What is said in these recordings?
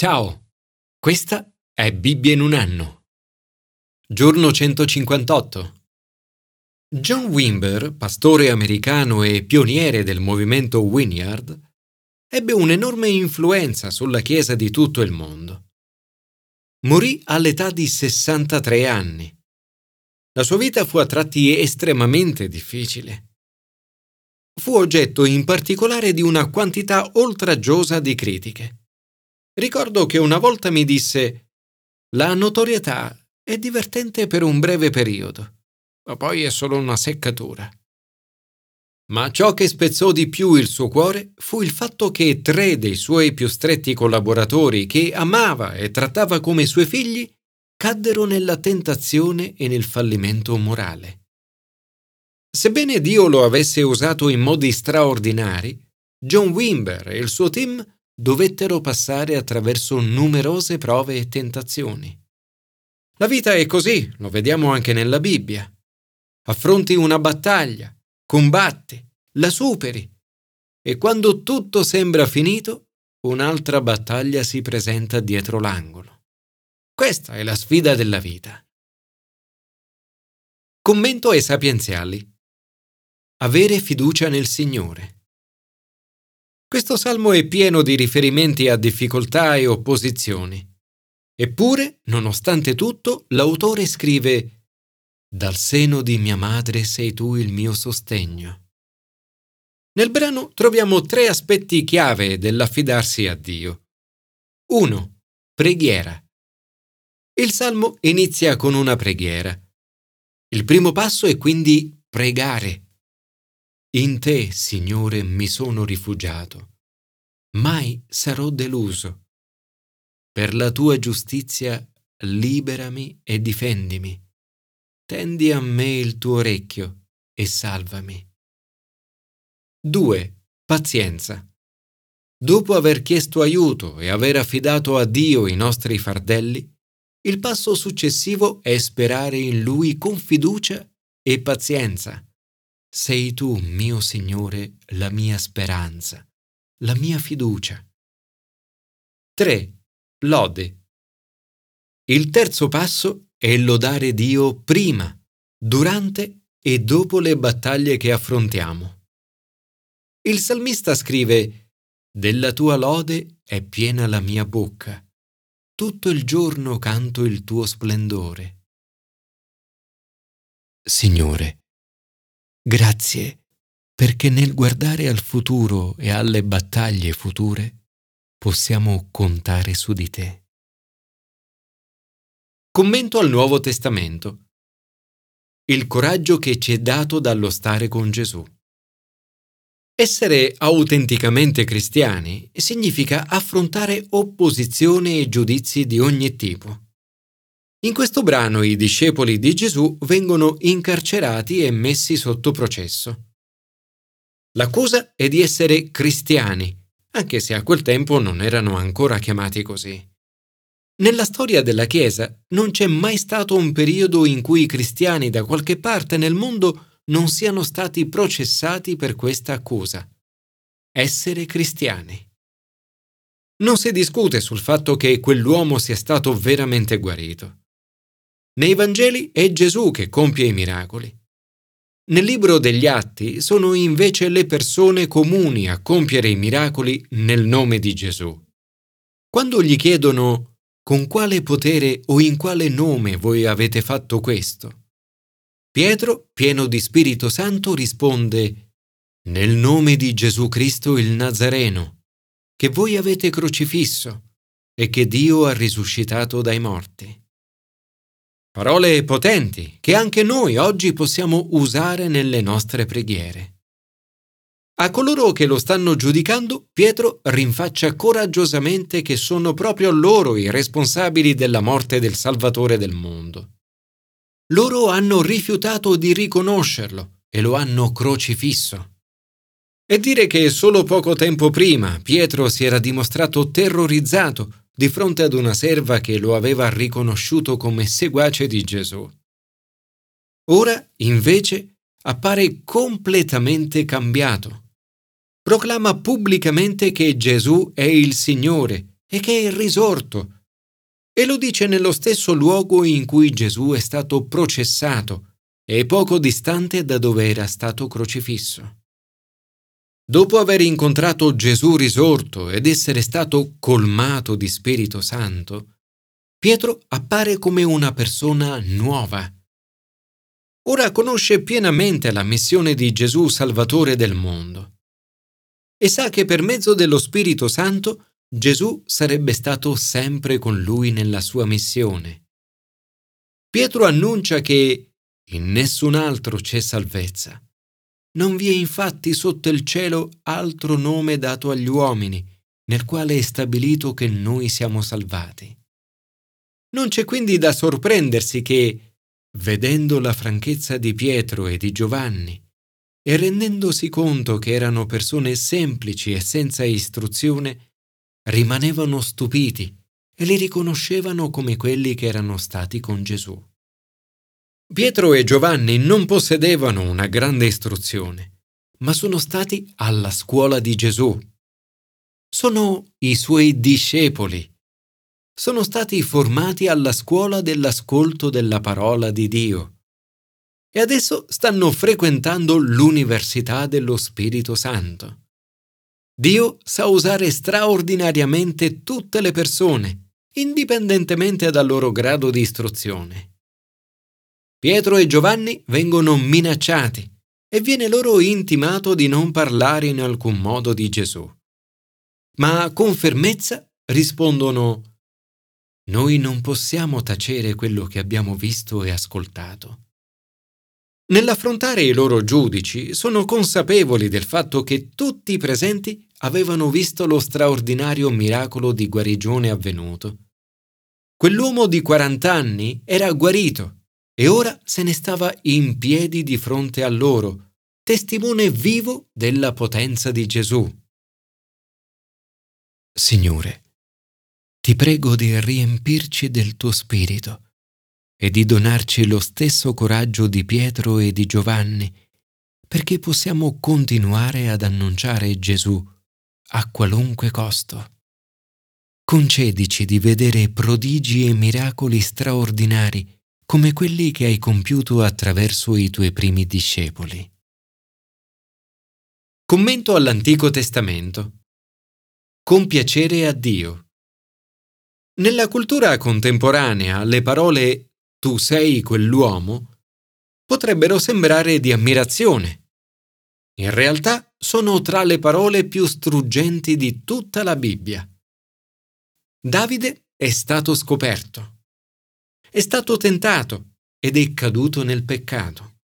Ciao, questa è Bibbia in un anno. Giorno 158. John Wimber, pastore americano e pioniere del movimento Winyard, ebbe un'enorme influenza sulla Chiesa di tutto il mondo. Morì all'età di 63 anni. La sua vita fu a tratti estremamente difficile. Fu oggetto in particolare di una quantità oltraggiosa di critiche. Ricordo che una volta mi disse La notorietà è divertente per un breve periodo, ma poi è solo una seccatura. Ma ciò che spezzò di più il suo cuore fu il fatto che tre dei suoi più stretti collaboratori, che amava e trattava come suoi figli, caddero nella tentazione e nel fallimento morale. Sebbene Dio lo avesse usato in modi straordinari, John Wimber e il suo team dovettero passare attraverso numerose prove e tentazioni. La vita è così, lo vediamo anche nella Bibbia. Affronti una battaglia, combatti, la superi e quando tutto sembra finito, un'altra battaglia si presenta dietro l'angolo. Questa è la sfida della vita. Commento ai sapienziali. Avere fiducia nel Signore. Questo salmo è pieno di riferimenti a difficoltà e opposizioni. Eppure, nonostante tutto, l'autore scrive Dal seno di mia madre sei tu il mio sostegno. Nel brano troviamo tre aspetti chiave dell'affidarsi a Dio. 1. Preghiera. Il salmo inizia con una preghiera. Il primo passo è quindi pregare. In te, Signore, mi sono rifugiato. Mai sarò deluso. Per la tua giustizia liberami e difendimi. Tendi a me il tuo orecchio e salvami. 2. Pazienza. Dopo aver chiesto aiuto e aver affidato a Dio i nostri fardelli, il passo successivo è sperare in Lui con fiducia e pazienza. Sei tu, mio Signore, la mia speranza, la mia fiducia. 3. Lode. Il terzo passo è lodare Dio prima, durante e dopo le battaglie che affrontiamo. Il salmista scrive Della tua lode è piena la mia bocca, tutto il giorno canto il tuo splendore. Signore, Grazie perché nel guardare al futuro e alle battaglie future possiamo contare su di te. Commento al Nuovo Testamento. Il coraggio che ci è dato dallo stare con Gesù. Essere autenticamente cristiani significa affrontare opposizione e giudizi di ogni tipo. In questo brano i discepoli di Gesù vengono incarcerati e messi sotto processo. L'accusa è di essere cristiani, anche se a quel tempo non erano ancora chiamati così. Nella storia della Chiesa non c'è mai stato un periodo in cui i cristiani da qualche parte nel mondo non siano stati processati per questa accusa. Essere cristiani. Non si discute sul fatto che quell'uomo sia stato veramente guarito. Nei Vangeli è Gesù che compie i miracoli. Nel libro degli Atti sono invece le persone comuni a compiere i miracoli nel nome di Gesù. Quando gli chiedono con quale potere o in quale nome voi avete fatto questo, Pietro, pieno di Spirito Santo, risponde Nel nome di Gesù Cristo il Nazareno, che voi avete crocifisso e che Dio ha risuscitato dai morti. Parole potenti che anche noi oggi possiamo usare nelle nostre preghiere. A coloro che lo stanno giudicando, Pietro rinfaccia coraggiosamente che sono proprio loro i responsabili della morte del Salvatore del mondo. Loro hanno rifiutato di riconoscerlo e lo hanno crocifisso. E dire che solo poco tempo prima Pietro si era dimostrato terrorizzato di fronte ad una serva che lo aveva riconosciuto come seguace di Gesù. Ora, invece, appare completamente cambiato. Proclama pubblicamente che Gesù è il Signore e che è risorto. E lo dice nello stesso luogo in cui Gesù è stato processato e poco distante da dove era stato crocifisso. Dopo aver incontrato Gesù risorto ed essere stato colmato di Spirito Santo, Pietro appare come una persona nuova. Ora conosce pienamente la missione di Gesù Salvatore del mondo e sa che per mezzo dello Spirito Santo Gesù sarebbe stato sempre con lui nella sua missione. Pietro annuncia che in nessun altro c'è salvezza. Non vi è infatti sotto il cielo altro nome dato agli uomini, nel quale è stabilito che noi siamo salvati. Non c'è quindi da sorprendersi che, vedendo la franchezza di Pietro e di Giovanni, e rendendosi conto che erano persone semplici e senza istruzione, rimanevano stupiti e li riconoscevano come quelli che erano stati con Gesù. Pietro e Giovanni non possedevano una grande istruzione, ma sono stati alla scuola di Gesù. Sono i suoi discepoli sono stati formati alla scuola dell'ascolto della parola di Dio e adesso stanno frequentando l'Università dello Spirito Santo. Dio sa usare straordinariamente tutte le persone, indipendentemente dal loro grado di istruzione. Pietro e Giovanni vengono minacciati e viene loro intimato di non parlare in alcun modo di Gesù. Ma con fermezza rispondono noi non possiamo tacere quello che abbiamo visto e ascoltato. Nell'affrontare i loro giudici sono consapevoli del fatto che tutti i presenti avevano visto lo straordinario miracolo di guarigione avvenuto. Quell'uomo di 40 anni era guarito e ora se ne stava in piedi di fronte a loro, testimone vivo della potenza di Gesù. Signore, ti prego di riempirci del tuo spirito e di donarci lo stesso coraggio di Pietro e di Giovanni, perché possiamo continuare ad annunciare Gesù a qualunque costo. Concedici di vedere prodigi e miracoli straordinari come quelli che hai compiuto attraverso i tuoi primi discepoli. Commento all'Antico Testamento. Compiacere a Dio. Nella cultura contemporanea le parole tu sei quell'uomo potrebbero sembrare di ammirazione. In realtà sono tra le parole più struggenti di tutta la Bibbia. Davide è stato scoperto, è stato tentato ed è caduto nel peccato.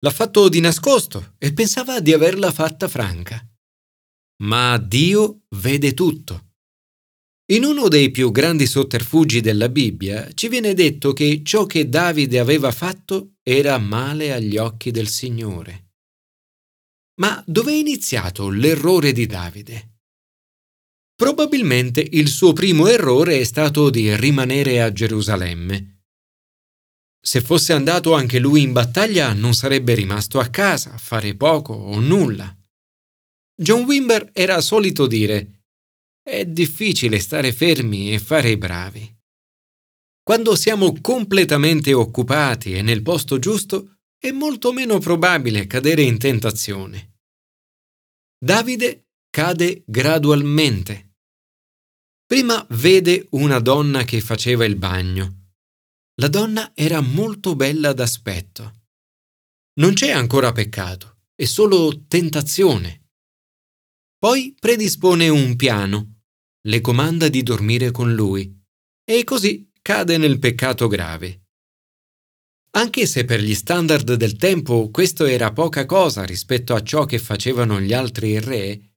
L'ha fatto di nascosto e pensava di averla fatta franca. Ma Dio vede tutto in uno dei più grandi sotterfugi della Bibbia ci viene detto che ciò che Davide aveva fatto era male agli occhi del Signore. Ma dove è iniziato l'errore di Davide? Probabilmente il suo primo errore è stato di rimanere a Gerusalemme. Se fosse andato anche lui in battaglia non sarebbe rimasto a casa a fare poco o nulla. John Wimber era solito dire è difficile stare fermi e fare i bravi. Quando siamo completamente occupati e nel posto giusto, è molto meno probabile cadere in tentazione. Davide cade gradualmente. Prima vede una donna che faceva il bagno. La donna era molto bella d'aspetto. Non c'è ancora peccato, è solo tentazione. Poi predispone un piano le comanda di dormire con lui e così cade nel peccato grave. Anche se per gli standard del tempo questo era poca cosa rispetto a ciò che facevano gli altri re,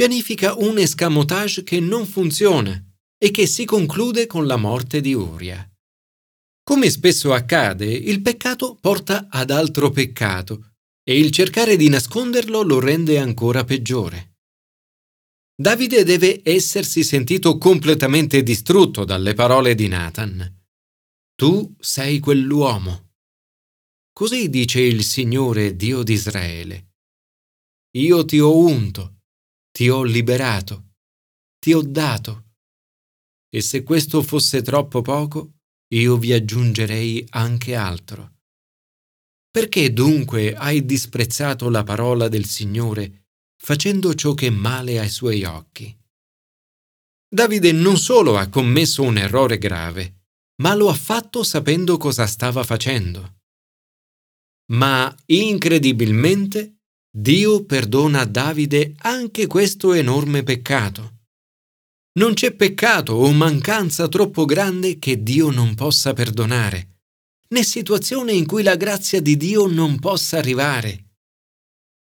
pianifica un escamotage che non funziona e che si conclude con la morte di Uria. Come spesso accade, il peccato porta ad altro peccato e il cercare di nasconderlo lo rende ancora peggiore. Davide deve essersi sentito completamente distrutto dalle parole di Nathan. Tu sei quell'uomo. Così dice il Signore Dio di Israele. Io ti ho unto, ti ho liberato, ti ho dato e se questo fosse troppo poco, io vi aggiungerei anche altro. Perché dunque hai disprezzato la parola del Signore, facendo ciò che è male ai suoi occhi? Davide non solo ha commesso un errore grave, ma lo ha fatto sapendo cosa stava facendo. Ma incredibilmente Dio perdona a Davide anche questo enorme peccato. Non c'è peccato o mancanza troppo grande che Dio non possa perdonare, né situazione in cui la grazia di Dio non possa arrivare.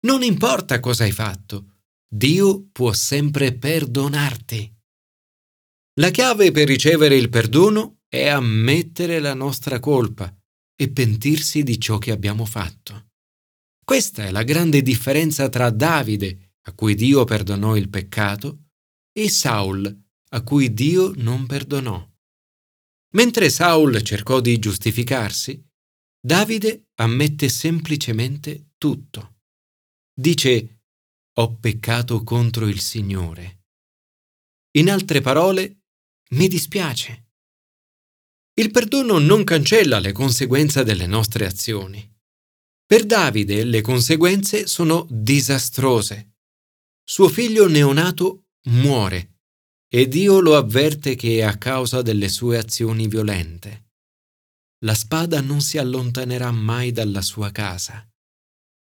Non importa cosa hai fatto, Dio può sempre perdonarti. La chiave per ricevere il perdono è ammettere la nostra colpa e pentirsi di ciò che abbiamo fatto. Questa è la grande differenza tra Davide, a cui Dio perdonò il peccato, e Saul, a cui Dio non perdonò. Mentre Saul cercò di giustificarsi, Davide ammette semplicemente tutto. Dice, ho peccato contro il Signore. In altre parole, mi dispiace. Il perdono non cancella le conseguenze delle nostre azioni. Per Davide le conseguenze sono disastrose. Suo figlio neonato muore e Dio lo avverte che è a causa delle sue azioni violente. La spada non si allontanerà mai dalla sua casa.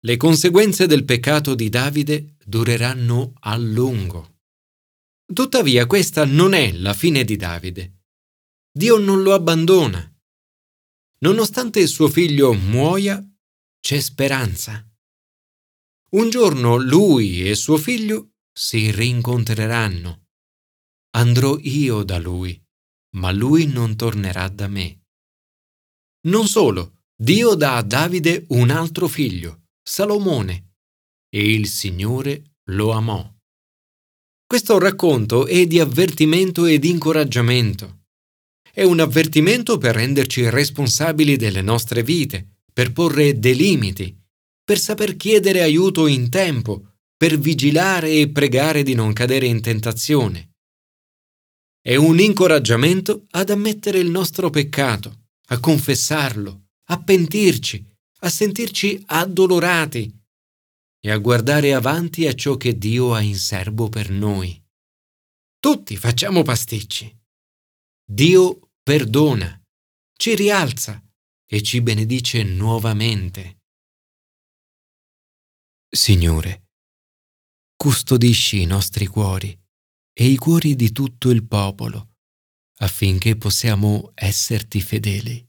Le conseguenze del peccato di Davide dureranno a lungo. Tuttavia questa non è la fine di Davide. Dio non lo abbandona. Nonostante suo figlio muoia, c'è speranza. Un giorno lui e suo figlio si rincontreranno. Andrò io da lui, ma lui non tornerà da me. Non solo, Dio dà a Davide un altro figlio, Salomone, e il Signore lo amò. Questo racconto è di avvertimento e di incoraggiamento. È un avvertimento per renderci responsabili delle nostre vite, per porre dei limiti, per saper chiedere aiuto in tempo, per vigilare e pregare di non cadere in tentazione. È un incoraggiamento ad ammettere il nostro peccato, a confessarlo, a pentirci, a sentirci addolorati e a guardare avanti a ciò che Dio ha in serbo per noi. Tutti facciamo pasticci. Dio perdona, ci rialza e ci benedice nuovamente. Signore, custodisci i nostri cuori e i cuori di tutto il popolo, affinché possiamo esserti fedeli.